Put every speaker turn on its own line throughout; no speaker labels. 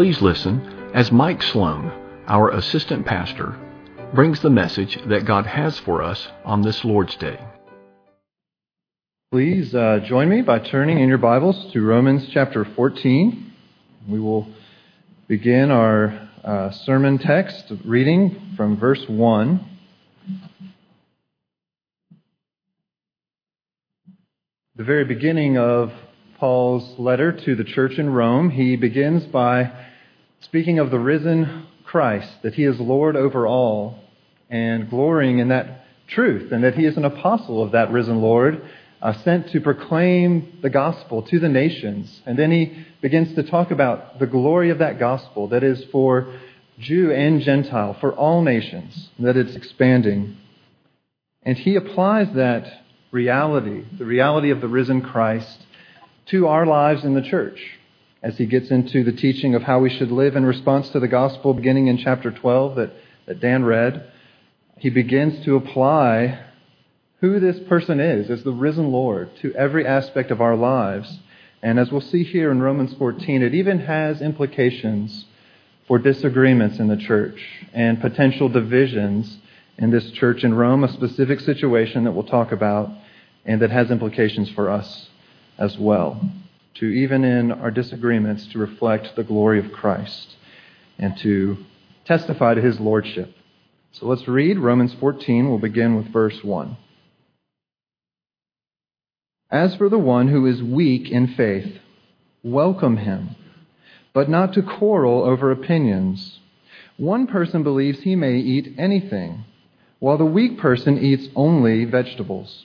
Please listen as Mike Sloan, our assistant pastor, brings the message that God has for us on this Lord's Day.
Please uh, join me by turning in your Bibles to Romans chapter 14. We will begin our uh, sermon text reading from verse 1. The very beginning of Paul's letter to the church in Rome, he begins by speaking of the risen Christ, that he is Lord over all, and glorying in that truth, and that he is an apostle of that risen Lord, uh, sent to proclaim the gospel to the nations. And then he begins to talk about the glory of that gospel that is for Jew and Gentile, for all nations, that it's expanding. And he applies that reality, the reality of the risen Christ, to our lives in the church as he gets into the teaching of how we should live in response to the gospel beginning in chapter 12 that, that Dan read. He begins to apply who this person is as the risen Lord to every aspect of our lives. And as we'll see here in Romans 14, it even has implications for disagreements in the church and potential divisions in this church in Rome, a specific situation that we'll talk about and that has implications for us as well, to even in our disagreements to reflect the glory of Christ and to testify to his lordship. So let's read Romans 14. We'll begin with verse 1. As for the one who is weak in faith, welcome him, but not to quarrel over opinions. One person believes he may eat anything, while the weak person eats only vegetables.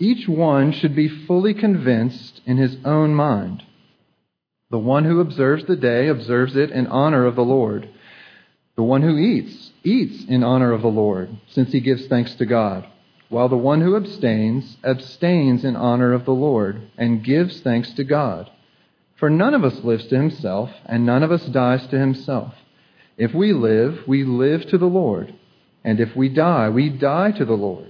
each one should be fully convinced in his own mind. The one who observes the day observes it in honor of the Lord. The one who eats, eats in honor of the Lord, since he gives thanks to God. While the one who abstains, abstains in honor of the Lord, and gives thanks to God. For none of us lives to himself, and none of us dies to himself. If we live, we live to the Lord. And if we die, we die to the Lord.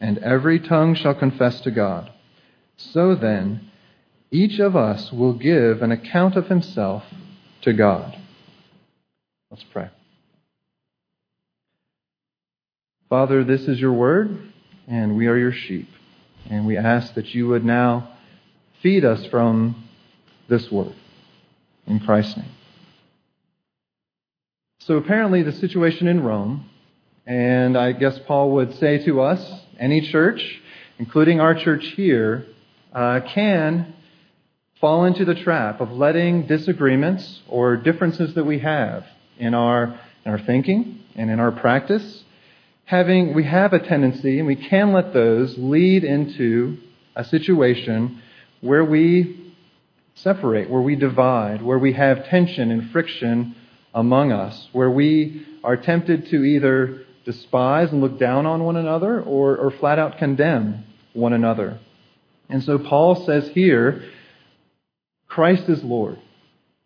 and every tongue shall confess to God. So then, each of us will give an account of himself to God. Let's pray. Father, this is your word, and we are your sheep. And we ask that you would now feed us from this word. In Christ's name. So apparently, the situation in Rome, and I guess Paul would say to us any church, including our church here, uh, can fall into the trap of letting disagreements or differences that we have in our, in our thinking and in our practice, having, we have a tendency, and we can let those lead into a situation where we separate, where we divide, where we have tension and friction among us, where we are tempted to either despise and look down on one another or, or flat out condemn one another. And so Paul says here, Christ is Lord.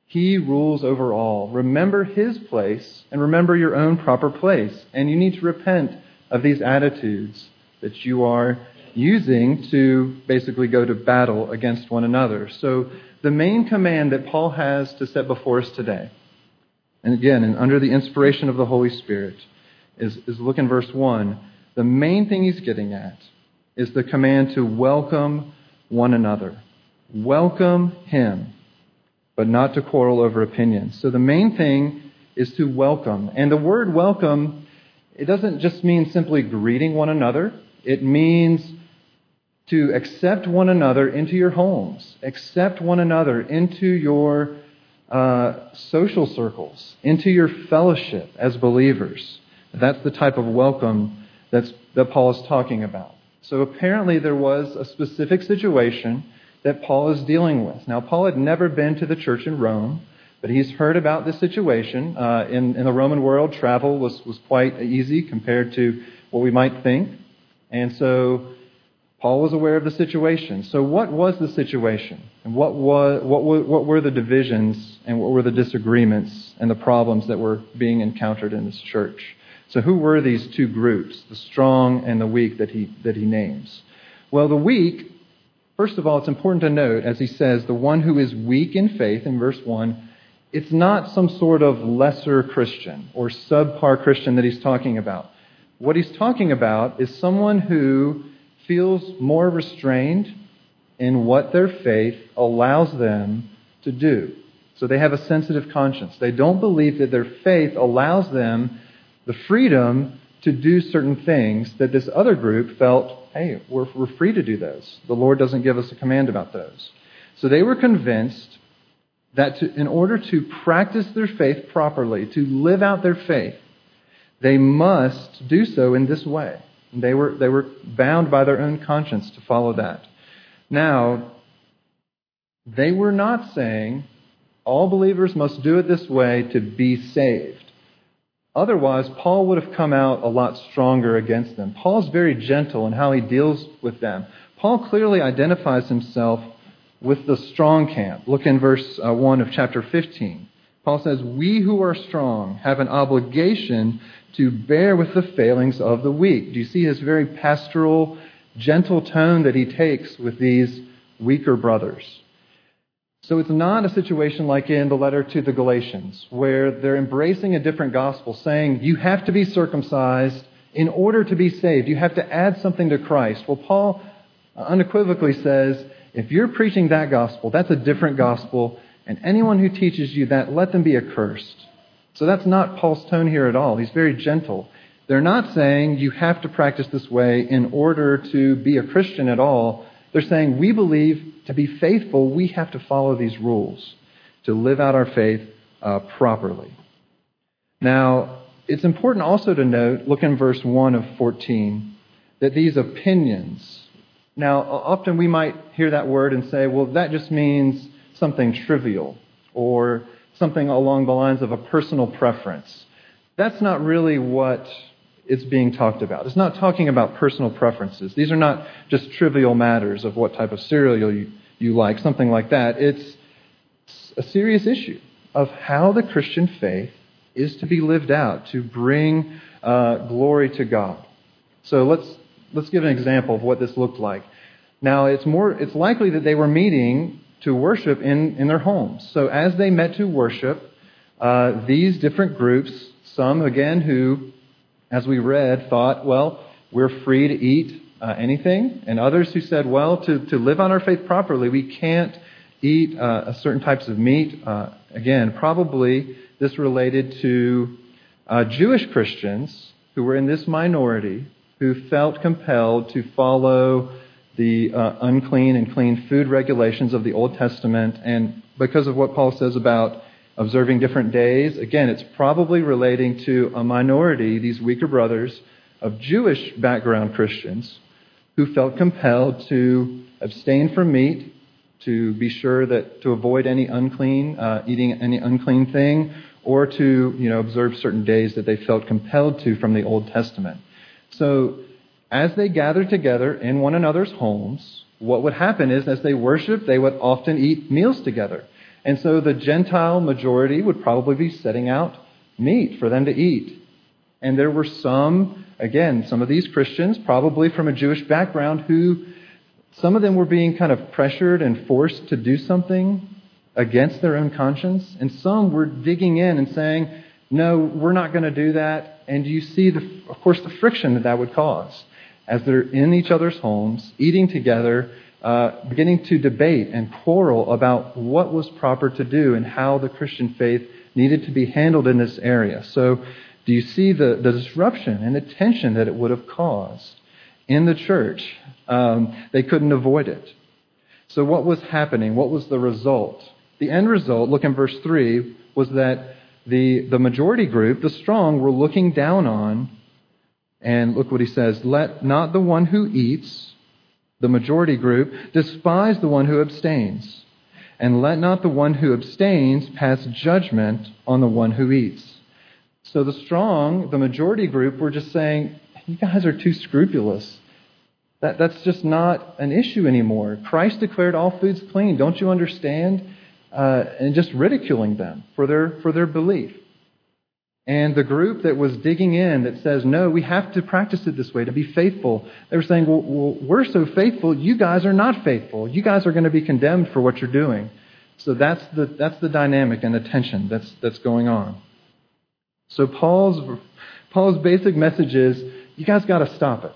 He rules over all. Remember his place and remember your own proper place. And you need to repent of these attitudes that you are using to basically go to battle against one another. So the main command that Paul has to set before us today, and again, and under the inspiration of the Holy Spirit, is, is look in verse 1. The main thing he's getting at is the command to welcome one another. Welcome him, but not to quarrel over opinions. So the main thing is to welcome. And the word welcome, it doesn't just mean simply greeting one another, it means to accept one another into your homes, accept one another into your uh, social circles, into your fellowship as believers. That's the type of welcome that's, that Paul is talking about. So apparently there was a specific situation that Paul is dealing with. Now, Paul had never been to the church in Rome, but he's heard about this situation. Uh, in, in the Roman world, travel was, was quite easy compared to what we might think. And so Paul was aware of the situation. So, what was the situation? And what, was, what, were, what were the divisions and what were the disagreements and the problems that were being encountered in this church? So, who were these two groups, the strong and the weak, that he, that he names? Well, the weak, first of all, it's important to note, as he says, the one who is weak in faith in verse 1, it's not some sort of lesser Christian or subpar Christian that he's talking about. What he's talking about is someone who feels more restrained in what their faith allows them to do. So they have a sensitive conscience. They don't believe that their faith allows them the freedom to do certain things that this other group felt, hey, we're, we're free to do those. The Lord doesn't give us a command about those. So they were convinced that to, in order to practice their faith properly, to live out their faith, they must do so in this way. They were, they were bound by their own conscience to follow that. Now, they were not saying all believers must do it this way to be saved. Otherwise, Paul would have come out a lot stronger against them. Paul's very gentle in how he deals with them. Paul clearly identifies himself with the strong camp. Look in verse uh, 1 of chapter 15. Paul says, We who are strong have an obligation to bear with the failings of the weak. Do you see his very pastoral, gentle tone that he takes with these weaker brothers? So it's not a situation like in the letter to the Galatians, where they're embracing a different gospel, saying you have to be circumcised in order to be saved. You have to add something to Christ. Well, Paul unequivocally says if you're preaching that gospel, that's a different gospel, and anyone who teaches you that, let them be accursed. So that's not Paul's tone here at all. He's very gentle. They're not saying you have to practice this way in order to be a Christian at all. They're saying we believe to be faithful, we have to follow these rules to live out our faith uh, properly. Now, it's important also to note, look in verse 1 of 14, that these opinions, now, often we might hear that word and say, well, that just means something trivial or something along the lines of a personal preference. That's not really what is being talked about. It's not talking about personal preferences. These are not just trivial matters of what type of cereal you, you like, something like that. It's a serious issue of how the Christian faith is to be lived out to bring uh, glory to God. So let's let's give an example of what this looked like. Now it's more it's likely that they were meeting to worship in, in their homes. So as they met to worship, uh, these different groups, some again who, as we read, thought, well, we're free to eat uh, anything, and others who said, well, to, to live on our faith properly, we can't eat uh, certain types of meat. Uh, again, probably this related to uh, Jewish Christians who were in this minority who felt compelled to follow the uh, unclean and clean food regulations of the Old Testament. And because of what Paul says about observing different days, again, it's probably relating to a minority, these weaker brothers of Jewish background Christians who felt compelled to abstain from meat, to be sure that to avoid any unclean, uh, eating any unclean thing, or to you know observe certain days that they felt compelled to from the Old Testament. So as they gathered together in one another's homes, what would happen is as they worshiped, they would often eat meals together. And so the Gentile majority would probably be setting out meat for them to eat. And there were some, again, some of these Christians, probably from a Jewish background, who some of them were being kind of pressured and forced to do something against their own conscience. And some were digging in and saying, no, we're not going to do that. And you see, the, of course, the friction that that would cause as they're in each other's homes, eating together, uh, beginning to debate and quarrel about what was proper to do and how the Christian faith needed to be handled in this area. So, do you see the, the disruption and the tension that it would have caused in the church? Um, they couldn't avoid it. So, what was happening? What was the result? The end result, look in verse 3, was that the, the majority group, the strong, were looking down on, and look what he says let not the one who eats, the majority group, despise the one who abstains, and let not the one who abstains pass judgment on the one who eats. So the strong, the majority group, were just saying, you guys are too scrupulous. That, that's just not an issue anymore. Christ declared all foods clean. Don't you understand? uh, and just ridiculing them for their, for their belief. And the group that was digging in that says, no, we have to practice it this way to be faithful, they were saying, well, well we're so faithful, you guys are not faithful. You guys are going to be condemned for what you're doing. So that's the, that's the dynamic and the tension that's, that's going on. So Paul's, Paul's basic message is, you guys got to stop it.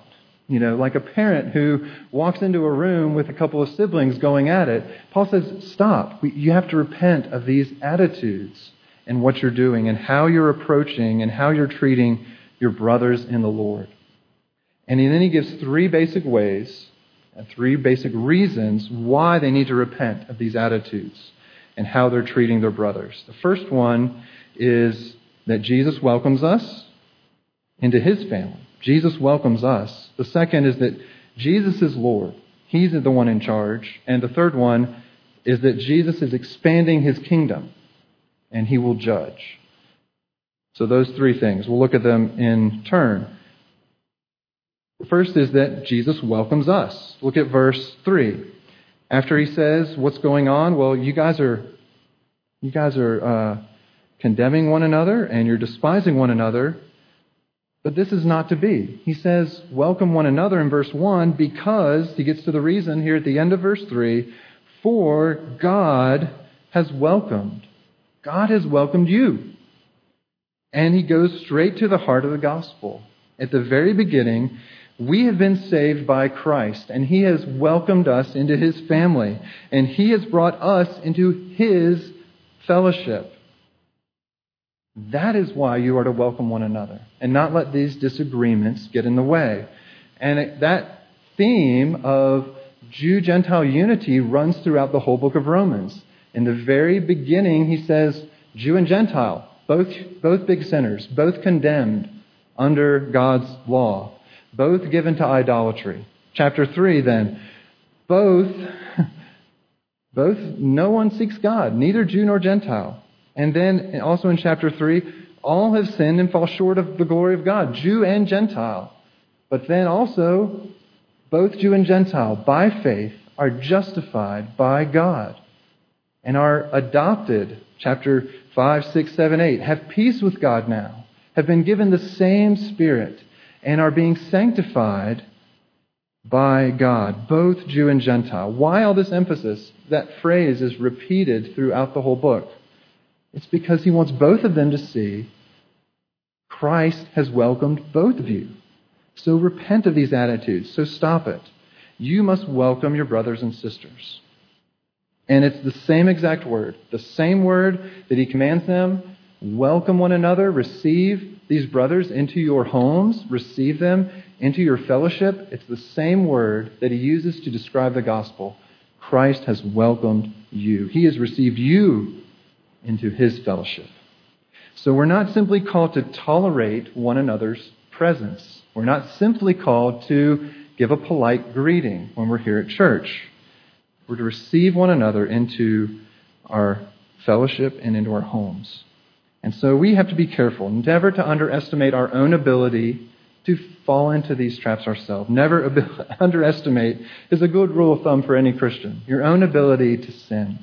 You know, like a parent who walks into a room with a couple of siblings going at it. Paul says, stop. You have to repent of these attitudes and what you're doing and how you're approaching and how you're treating your brothers in the Lord. And then he gives three basic ways and three basic reasons why they need to repent of these attitudes and how they're treating their brothers. The first one is that Jesus welcomes us into his family. Jesus welcomes us. The second is that Jesus is Lord. He's the one in charge. And the third one is that Jesus is expanding his kingdom and he will judge. So, those three things, we'll look at them in turn. First is that Jesus welcomes us. Look at verse 3. After he says, What's going on? Well, you guys are, you guys are uh, condemning one another and you're despising one another. But this is not to be. He says, welcome one another in verse 1 because, he gets to the reason here at the end of verse 3, for God has welcomed. God has welcomed you. And he goes straight to the heart of the gospel. At the very beginning, we have been saved by Christ, and he has welcomed us into his family, and he has brought us into his fellowship. That is why you are to welcome one another and not let these disagreements get in the way. And that theme of Jew Gentile unity runs throughout the whole book of Romans. In the very beginning, he says, Jew and Gentile, both, both big sinners, both condemned under God's law, both given to idolatry. Chapter 3, then, both, both, no one seeks God, neither Jew nor Gentile. And then also in chapter 3, all have sinned and fall short of the glory of God, Jew and Gentile. But then also, both Jew and Gentile, by faith, are justified by God and are adopted, chapter 5, 6, 7, 8, have peace with God now, have been given the same Spirit, and are being sanctified by God, both Jew and Gentile. Why all this emphasis? That phrase is repeated throughout the whole book. It's because he wants both of them to see Christ has welcomed both of you. So repent of these attitudes. So stop it. You must welcome your brothers and sisters. And it's the same exact word, the same word that he commands them welcome one another, receive these brothers into your homes, receive them into your fellowship. It's the same word that he uses to describe the gospel. Christ has welcomed you, he has received you into his fellowship. So we're not simply called to tolerate one another's presence. We're not simply called to give a polite greeting when we're here at church. We're to receive one another into our fellowship and into our homes. And so we have to be careful, never to underestimate our own ability to fall into these traps ourselves. Never underestimate is a good rule of thumb for any Christian. Your own ability to sin.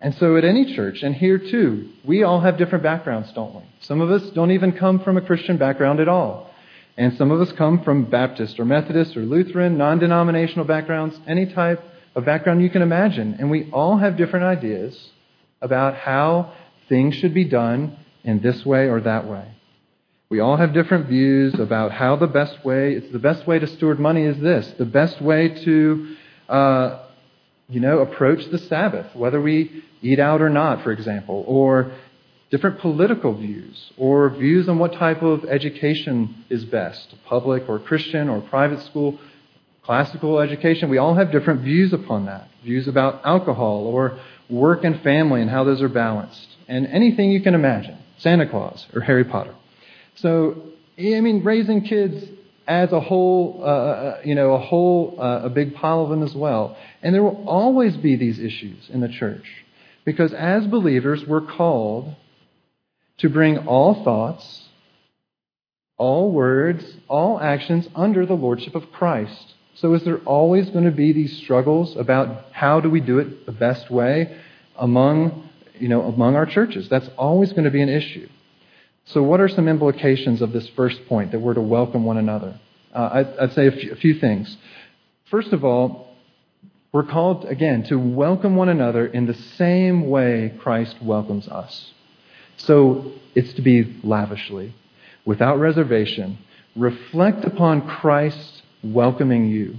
And so at any church, and here too, we all have different backgrounds, don't we? Some of us don't even come from a Christian background at all. And some of us come from Baptist or Methodist or Lutheran, non denominational backgrounds, any type of background you can imagine. And we all have different ideas about how things should be done in this way or that way. We all have different views about how the best way, it's the best way to steward money is this. The best way to uh, you know, approach the Sabbath, whether we eat out or not, for example, or different political views, or views on what type of education is best public or Christian or private school, classical education. We all have different views upon that views about alcohol or work and family and how those are balanced, and anything you can imagine Santa Claus or Harry Potter. So, I mean, raising kids adds a whole, uh, uh, you know, a whole, uh, a big pile of them as well. And there will always be these issues in the church. Because as believers, we're called to bring all thoughts, all words, all actions under the lordship of Christ. So is there always going to be these struggles about how do we do it the best way among, you know, among our churches? That's always going to be an issue. So, what are some implications of this first point that we're to welcome one another? Uh, I'd, I'd, say a few, a few things. First of all, we're called, again, to welcome one another in the same way Christ welcomes us. So, it's to be lavishly, without reservation. Reflect upon Christ welcoming you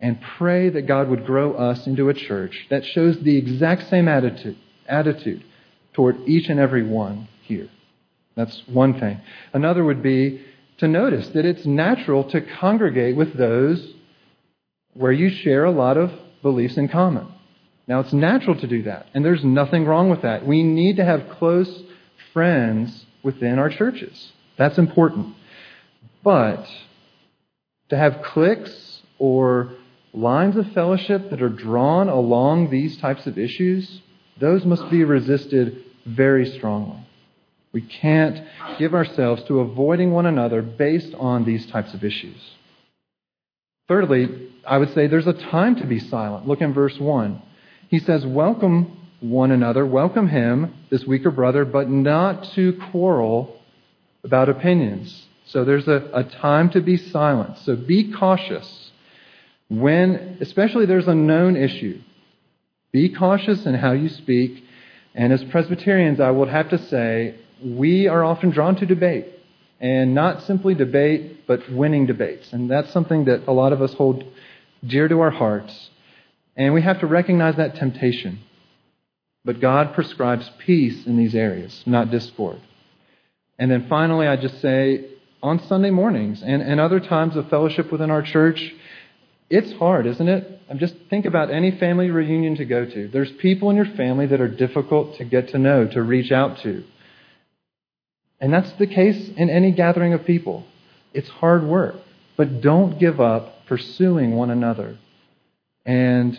and pray that God would grow us into a church that shows the exact same attitude, attitude toward each and every one here. That's one thing. Another would be to notice that it's natural to congregate with those where you share a lot of beliefs in common. Now, it's natural to do that, and there's nothing wrong with that. We need to have close friends within our churches. That's important. But to have cliques or lines of fellowship that are drawn along these types of issues, those must be resisted very strongly. We can't give ourselves to avoiding one another based on these types of issues. Thirdly, I would say there's a time to be silent. Look in verse 1. He says, Welcome one another, welcome him, this weaker brother, but not to quarrel about opinions. So there's a, a time to be silent. So be cautious when, especially there's a known issue. Be cautious in how you speak. And as Presbyterians, I would have to say, we are often drawn to debate, and not simply debate, but winning debates. And that's something that a lot of us hold dear to our hearts. And we have to recognize that temptation. But God prescribes peace in these areas, not discord. And then finally, I just say on Sunday mornings and, and other times of fellowship within our church, it's hard, isn't it? Just think about any family reunion to go to. There's people in your family that are difficult to get to know, to reach out to. And that's the case in any gathering of people. It's hard work. But don't give up pursuing one another. And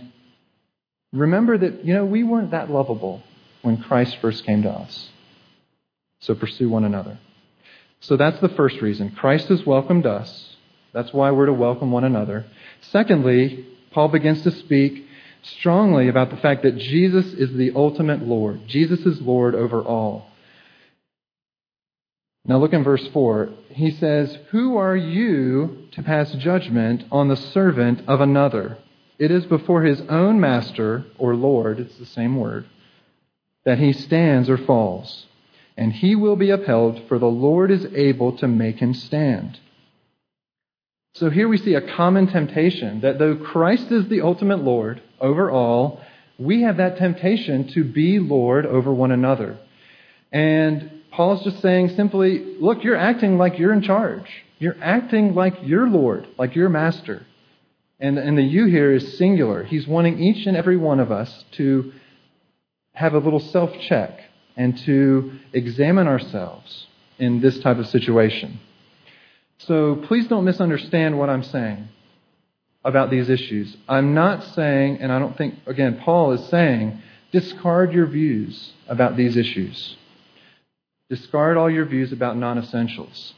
remember that, you know, we weren't that lovable when Christ first came to us. So pursue one another. So that's the first reason. Christ has welcomed us. That's why we're to welcome one another. Secondly, Paul begins to speak strongly about the fact that Jesus is the ultimate Lord. Jesus is Lord over all. Now look in verse 4. He says, Who are you to pass judgment on the servant of another? It is before his own master, or Lord, it's the same word, that he stands or falls. And he will be upheld, for the Lord is able to make him stand. So here we see a common temptation that though Christ is the ultimate Lord over all, we have that temptation to be Lord over one another. And Paul's just saying simply, look, you're acting like you're in charge. You're acting like your Lord, like your master. And, and the you here is singular. He's wanting each and every one of us to have a little self check and to examine ourselves in this type of situation. So please don't misunderstand what I'm saying about these issues. I'm not saying, and I don't think, again, Paul is saying, discard your views about these issues. Discard all your views about non essentials.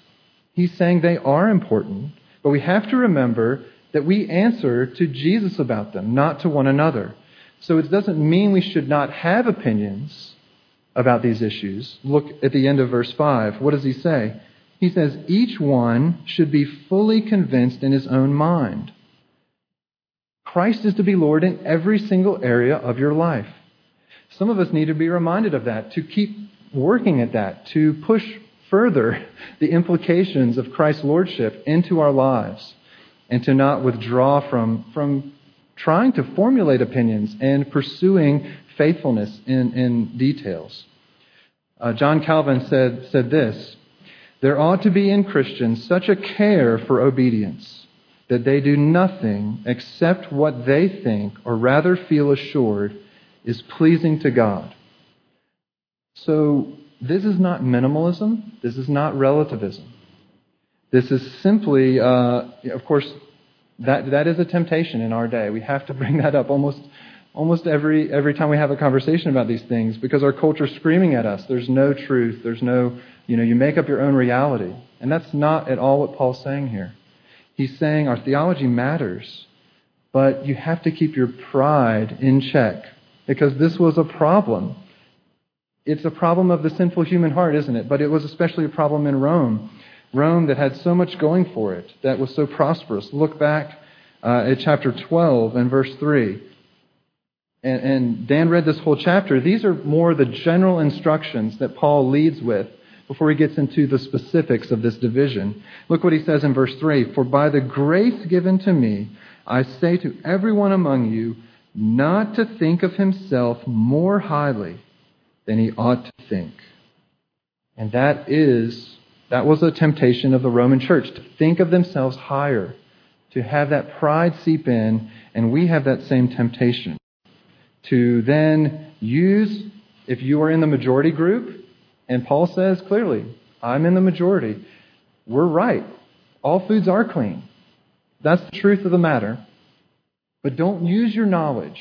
He's saying they are important, but we have to remember that we answer to Jesus about them, not to one another. So it doesn't mean we should not have opinions about these issues. Look at the end of verse 5. What does he say? He says, Each one should be fully convinced in his own mind. Christ is to be Lord in every single area of your life. Some of us need to be reminded of that, to keep working at that to push further the implications of Christ's lordship into our lives and to not withdraw from, from trying to formulate opinions and pursuing faithfulness in, in details. Uh, John Calvin said, said this There ought to be in Christians such a care for obedience that they do nothing except what they think, or rather feel assured, is pleasing to God. So, this is not minimalism, this is not relativism. This is simply, uh, of course, that, that is a temptation in our day. We have to bring that up almost, almost every, every time we have a conversation about these things because our culture is screaming at us. There's no truth. There's no, you know, you make up your own reality. And that's not at all what Paul's saying here. He's saying our theology matters, but you have to keep your pride in check because this was a problem. It's a problem of the sinful human heart, isn't it? But it was especially a problem in Rome. Rome that had so much going for it, that was so prosperous. Look back uh, at chapter 12 and verse 3. And, Dan read this whole chapter. These are more the general instructions that Paul leads with before he gets into the specifics of this division. Look what he says in verse 3 For by the grace given to me, I say to everyone among you, not to think of himself more highly than he ought to think. And that is that was a temptation of the Roman church to think of themselves higher, to have that pride seep in, and we have that same temptation. To then use, if you are in the majority group, and Paul says clearly, I'm in the majority, we're right. All foods are clean. That's the truth of the matter. But don't use your knowledge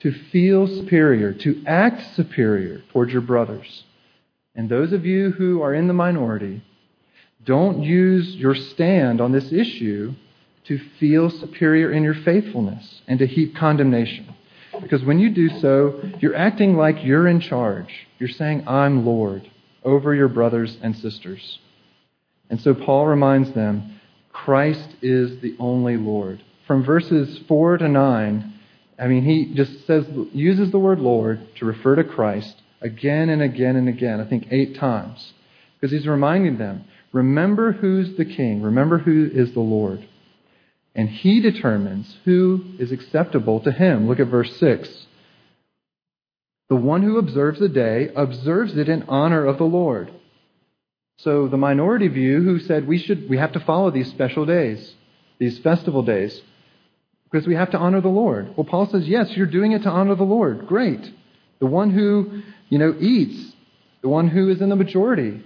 to feel superior, to act superior towards your brothers. And those of you who are in the minority, don't use your stand on this issue to feel superior in your faithfulness and to heap condemnation. Because when you do so, you're acting like you're in charge. You're saying, I'm Lord over your brothers and sisters. And so Paul reminds them Christ is the only Lord. From verses 4 to 9, I mean, he just says, uses the word Lord to refer to Christ again and again and again, I think eight times. Because he's reminding them remember who's the king, remember who is the Lord. And he determines who is acceptable to him. Look at verse 6. The one who observes the day observes it in honor of the Lord. So the minority view who said we should we have to follow these special days, these festival days, because we have to honor the Lord. Well, Paul says, yes, you're doing it to honor the Lord. Great. The one who, you know, eats, the one who is in the majority,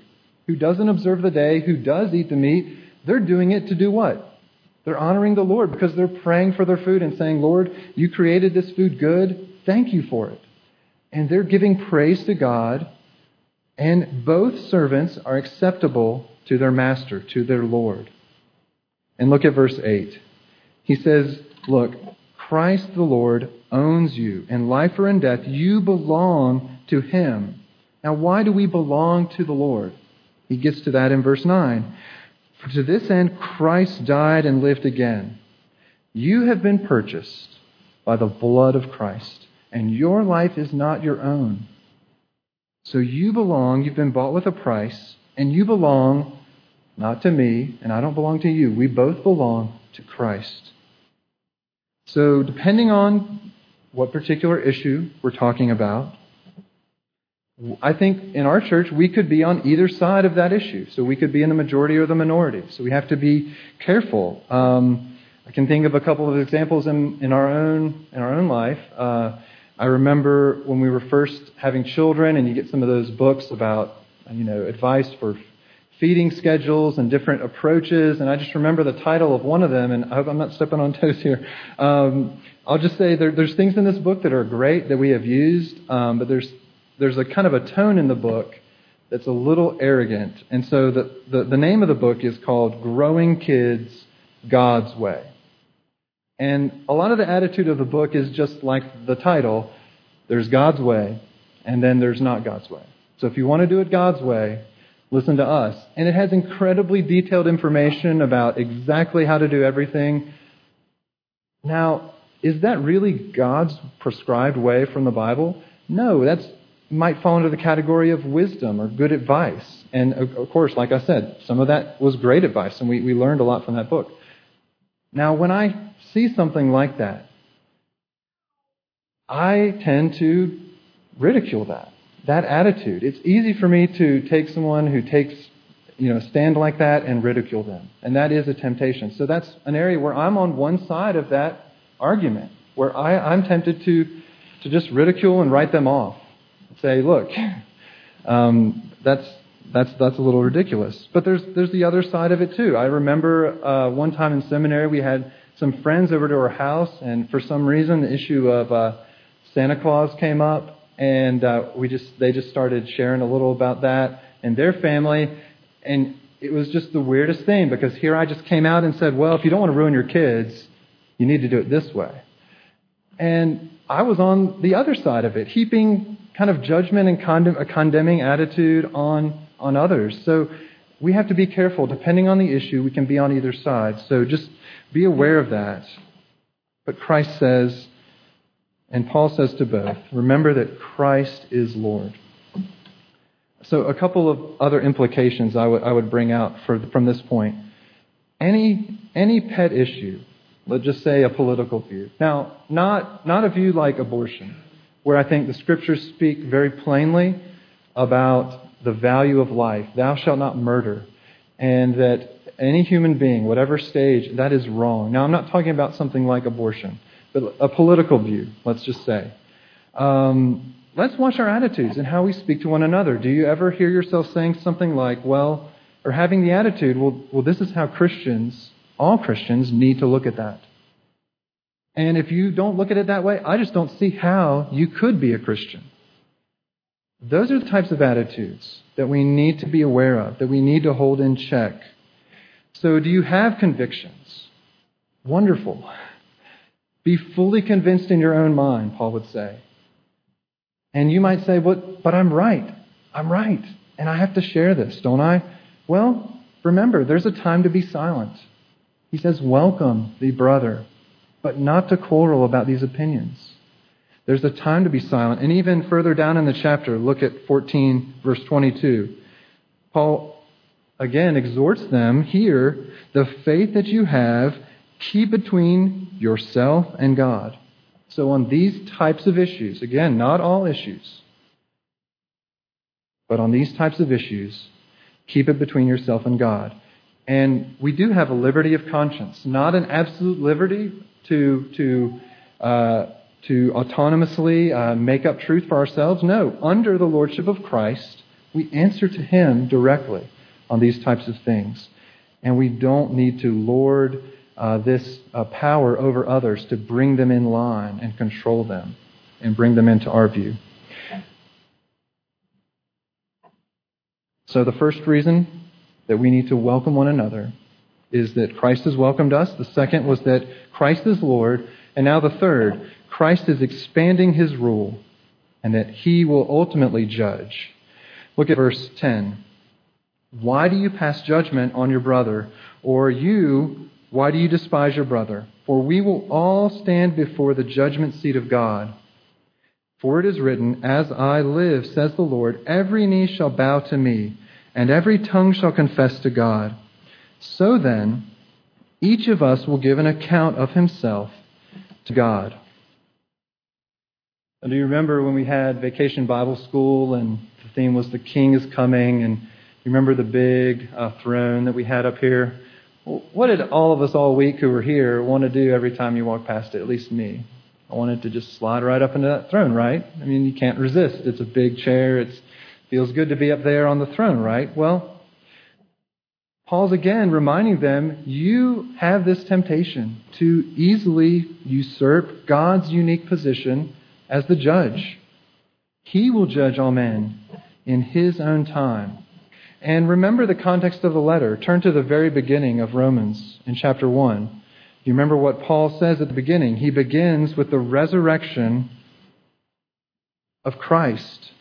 who doesn't observe the day, who does eat the meat, they're doing it to do what? They're honoring the Lord because they're praying for their food and saying, Lord, you created this food good. Thank you for it. And they're giving praise to God. And both servants are acceptable to their master, to their Lord. And look at verse 8. He says, Look, Christ the Lord owns you. In life or in death, you belong to him. Now, why do we belong to the Lord? He gets to that in verse 9. For to this end Christ died and lived again. You have been purchased by the blood of Christ, and your life is not your own. So you belong, you've been bought with a price, and you belong not to me, and I don't belong to you. We both belong to Christ. So, depending on what particular issue we're talking about, I think in our church we could be on either side of that issue. So we could be in the majority or the minority. So we have to be careful. Um, I can think of a couple of examples in, in our own in our own life. Uh, I remember when we were first having children, and you get some of those books about you know advice for feeding schedules and different approaches. And I just remember the title of one of them, and I hope I'm not stepping on toes here. Um, I'll just say there, there's things in this book that are great that we have used, um, but there's there's a kind of a tone in the book that's a little arrogant. And so the, the, the name of the book is called Growing Kids God's Way. And a lot of the attitude of the book is just like the title there's God's way, and then there's not God's way. So if you want to do it God's way, listen to us. And it has incredibly detailed information about exactly how to do everything. Now, is that really God's prescribed way from the Bible? No, that's might fall into the category of wisdom or good advice. And of course, like I said, some of that was great advice, and we, we learned a lot from that book. Now, when I see something like that, I tend to ridicule that, that attitude. It's easy for me to take someone who takes, you know, stand like that and ridicule them. And that is a temptation. So that's an area where I'm on one side of that argument, where I, I'm tempted to, to just ridicule and write them off. Say, look, um, that's, that's, that's a little ridiculous. But there's, there's the other side of it too. I remember uh, one time in seminary we had some friends over to our house, and for some reason the issue of uh, Santa Claus came up, and uh, we just they just started sharing a little about that and their family, and it was just the weirdest thing because here I just came out and said, well, if you don't want to ruin your kids, you need to do it this way, and I was on the other side of it, heaping kind of judgment and condemn, a condemning attitude on on others. So we have to be careful. Depending on the issue, we can be on either side. So just be aware of that. But Christ says, and Paul says to both, remember that Christ is Lord. So, a couple of other implications I would, I would bring out for, from this point. Any, any pet issue, let's just say a political view. Now, not, not a view like abortion, where I think the scriptures speak very plainly about the value of life. Thou shalt not murder. And that any human being, whatever stage, that is wrong. Now, I'm not talking about something like abortion, but a political view, let's just say. Um, let's watch our attitudes and how we speak to one another. Do you ever hear yourself saying something like, well, or having the attitude, well, well this is how Christians, all Christians, need to look at that. And if you don't look at it that way, I just don't see how you could be a Christian. Those are the types of attitudes that we need to be aware of, that we need to hold in check. So, do you have convictions? Wonderful. Be fully convinced in your own mind, Paul would say. And you might say, but, but I'm right. I'm right. And I have to share this, don't I? Well, remember, there's a time to be silent. He says, Welcome the brother, but not to quarrel about these opinions. There's a time to be silent. And even further down in the chapter, look at 14, verse 22. Paul again exhorts them here the faith that you have, keep between yourself and God. So, on these types of issues, again, not all issues, but on these types of issues, keep it between yourself and God. And we do have a liberty of conscience, not an absolute liberty to, to, uh, to autonomously uh, make up truth for ourselves. No, under the lordship of Christ, we answer to Him directly on these types of things. And we don't need to lord uh, this uh, power over others to bring them in line and control them and bring them into our view. So, the first reason that we need to welcome one another is that Christ has welcomed us. The second was that Christ is Lord. And now the third, Christ is expanding his rule and that he will ultimately judge. Look at verse 10. Why do you pass judgment on your brother? Or you, why do you despise your brother? For we will all stand before the judgment seat of God. For it is written, As I live, says the Lord, every knee shall bow to me, and every tongue shall confess to God. So then, each of us will give an account of himself to God. And do you remember when we had vacation Bible school and the theme was the King is coming and you remember the big uh, throne that we had up here? what did all of us all week who were here want to do every time you walk past it? At least me. I wanted to just slide right up into that throne, right? I mean, you can't resist. It's a big chair. It feels good to be up there on the throne, right? Well, Paul's again reminding them you have this temptation to easily usurp God's unique position as the judge. He will judge all men in his own time. And remember the context of the letter. Turn to the very beginning of Romans in chapter 1. You remember what Paul says at the beginning? He begins with the resurrection of Christ.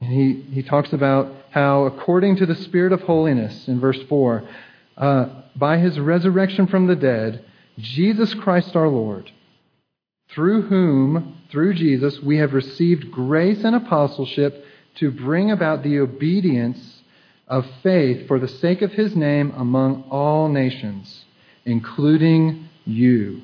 And he, he talks about how, according to the Spirit of holiness, in verse 4, uh, by his resurrection from the dead, Jesus Christ our Lord, through whom, through Jesus, we have received grace and apostleship to bring about the obedience of faith for the sake of his name among all nations, including you.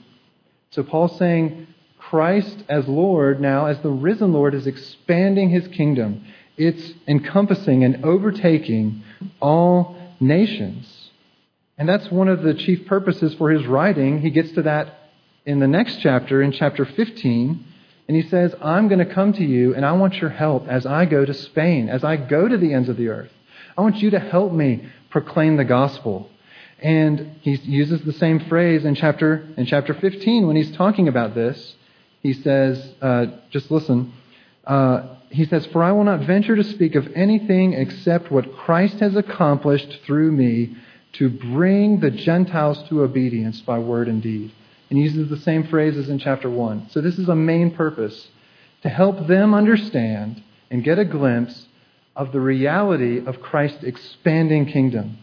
So Paul's saying Christ as Lord now, as the risen Lord, is expanding his kingdom. It's encompassing and overtaking all nations. And that's one of the chief purposes for his writing. He gets to that in the next chapter, in chapter 15. And he says, I'm going to come to you and I want your help as I go to Spain, as I go to the ends of the earth. I want you to help me proclaim the gospel. And he uses the same phrase in chapter, in chapter 15 when he's talking about this. He says, uh, just listen. Uh, he says, For I will not venture to speak of anything except what Christ has accomplished through me to bring the Gentiles to obedience by word and deed. And he uses the same phrases in chapter 1. So this is a main purpose to help them understand and get a glimpse of the reality of Christ's expanding kingdom,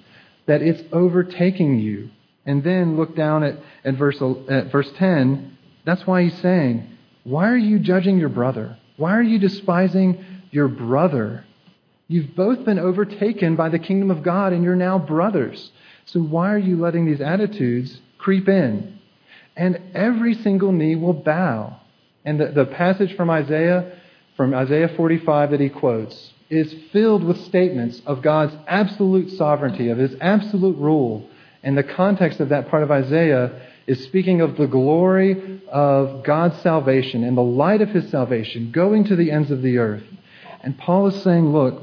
that it's overtaking you. And then look down at, at, verse, at verse 10. That's why he's saying, Why are you judging your brother? Why are you despising your brother? You've both been overtaken by the kingdom of God and you're now brothers. So why are you letting these attitudes creep in? And every single knee will bow. And the, the passage from Isaiah, from Isaiah 45 that he quotes, is filled with statements of God's absolute sovereignty, of his absolute rule. And the context of that part of Isaiah is speaking of the glory of God's salvation and the light of his salvation going to the ends of the earth. And Paul is saying, look,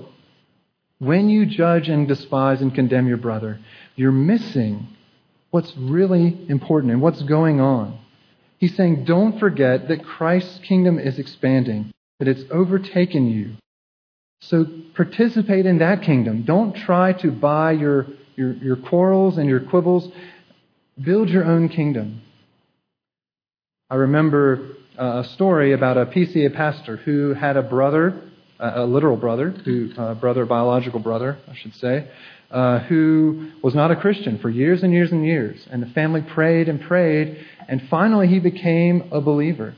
when you judge and despise and condemn your brother, you're missing what's really important and what's going on. He's saying, don't forget that Christ's kingdom is expanding, that it's overtaken you. So participate in that kingdom. Don't try to buy your, your, your quarrels and your quibbles. Build your own kingdom. I remember uh, a story about a PCA pastor who had a brother, a literal brother, who, a brother, biological brother, I should say, uh, who was not a Christian for years and years and years. And the family prayed and prayed, and finally he became a believer.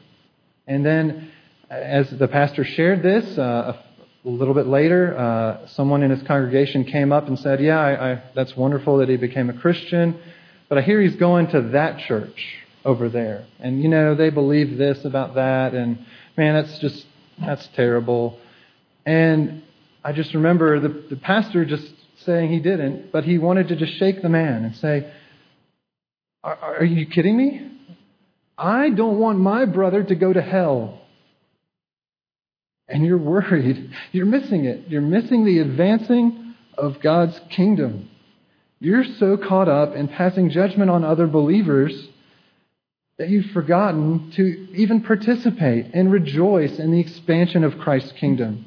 And then, as the pastor shared this, uh, a little bit later, uh, someone in his congregation came up and said, Yeah, I, I, that's wonderful that he became a Christian, but I hear he's going to that church over there. And, you know, they believe this about that, and man, that's just, that's terrible. And I just remember the, the pastor just saying he didn't, but he wanted to just shake the man and say, Are, are you kidding me? I don't want my brother to go to hell and you're worried, you're missing it. You're missing the advancing of God's kingdom. You're so caught up in passing judgment on other believers that you've forgotten to even participate and rejoice in the expansion of Christ's kingdom.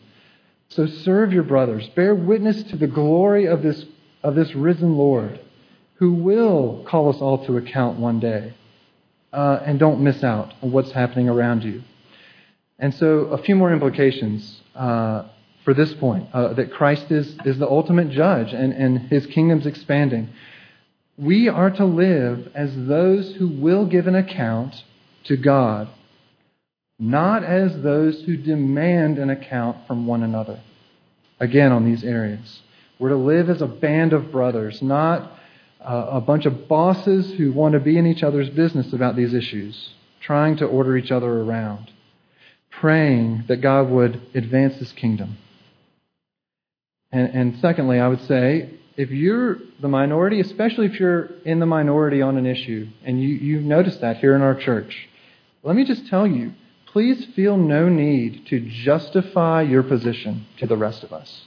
So serve your brothers. Bear witness to the glory of this, of this risen Lord who will call us all to account one day. Uh, and don't miss out on what's happening around you. And so, a few more implications uh, for this point uh, that Christ is, is the ultimate judge and, and his kingdom's expanding. We are to live as those who will give an account to God, not as those who demand an account from one another. Again, on these areas. We're to live as a band of brothers, not uh, a bunch of bosses who want to be in each other's business about these issues, trying to order each other around praying that God would advance his kingdom. And, and secondly, I would say, if you're the minority, especially if you're in the minority on an issue, and you, you've noticed that here in our church, let me just tell you please feel no need to justify your position to the rest of us.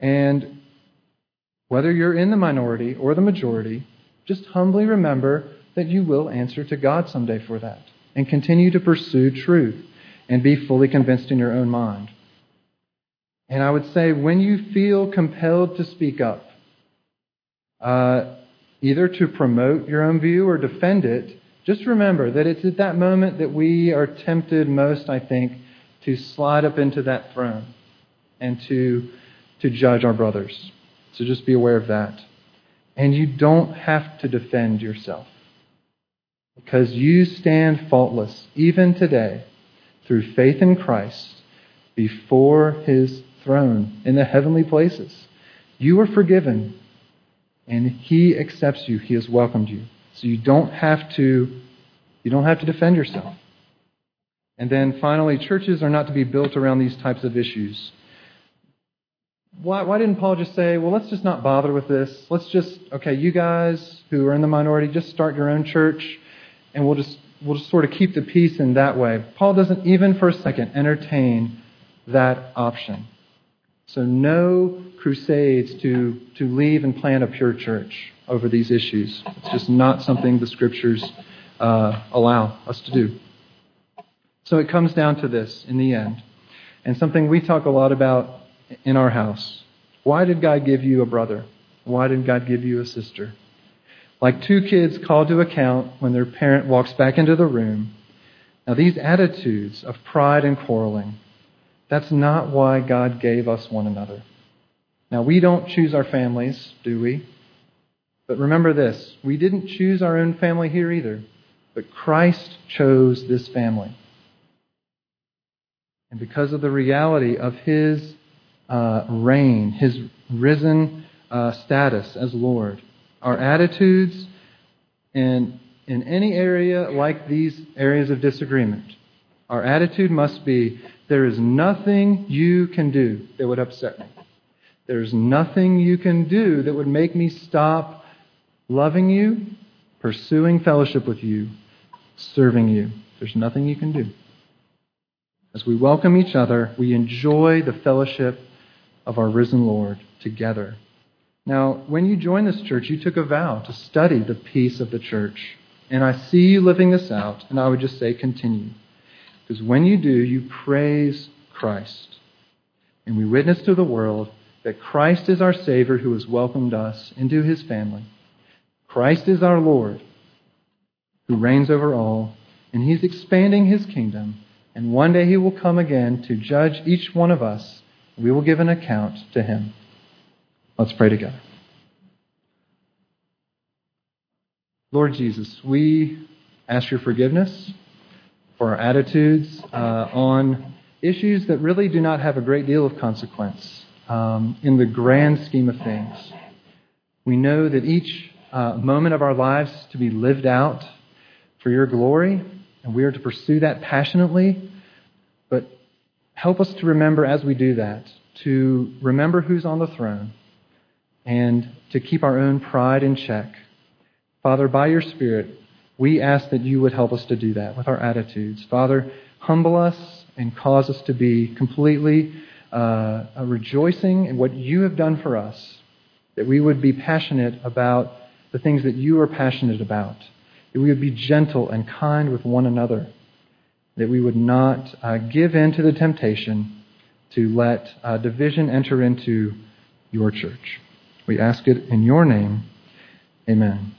And whether you're in the minority or the majority, just humbly remember that you will answer to God someday for that and continue to pursue truth and be fully convinced in your own mind. And I would say when you feel compelled to speak up, uh, either to promote your own view or defend it, just remember that it's at that moment that we are tempted most, I think, to slide up into that throne and to, to judge our brothers. So just be aware of that. And you don't have to defend yourself because you stand faultless, even today, through faith in Christ before his throne in the heavenly places. You are forgiven, and he accepts you. He has welcomed you. So you don't have to you don't have to defend yourself. And then finally, churches are not to be built around these types of issues. Why, why didn't Paul just say, well, let's just not bother with this? Let's just, okay, you guys who are in the minority, just start your own church and we'll just, we'll just sort of keep the peace in that way. Paul doesn't even for a second entertain that option. So no crusades to, to leave and plant a pure church over these issues. It's just not something the scriptures uh, allow us to do. So it comes down to this in the end, and something we talk a lot about in our house. Why did God give you a brother? Why did God give you a sister? Like two kids called to account when their parent walks back into the room. Now, these attitudes of pride and quarreling, that's not why God gave us one another. Now, we don't choose our families, do we? But remember this we didn't choose our own family here either, but Christ chose this family. And because of the reality of his uh, reign, his risen uh, status as Lord, our attitudes in, in any area like these areas of disagreement, our attitude must be there is nothing you can do that would upset me. There's nothing you can do that would make me stop loving you, pursuing fellowship with you, serving you. There's nothing you can do. As we welcome each other, we enjoy the fellowship of our risen Lord together. Now, when you joined this church, you took a vow to study the peace of the church. And I see you living this out, and I would just say continue. Because when you do, you praise Christ. And we witness to the world that Christ is our Savior who has welcomed us into his family. Christ is our Lord who reigns over all, and he's expanding his kingdom. And one day he will come again to judge each one of us. We will give an account to him. Let's pray together. Lord Jesus, we ask your forgiveness for our attitudes uh, on issues that really do not have a great deal of consequence um, in the grand scheme of things. We know that each uh, moment of our lives is to be lived out for your glory, and we are to pursue that passionately. But help us to remember as we do that, to remember who's on the throne and to keep our own pride in check. Father, by your Spirit, we ask that you would help us to do that with our attitudes. Father, humble us and cause us to be completely uh, rejoicing in what you have done for us, that we would be passionate about the things that you are passionate about, that we would be gentle and kind with one another, that we would not uh, give in to the temptation to let uh, division enter into your church. We ask it in your name. Amen.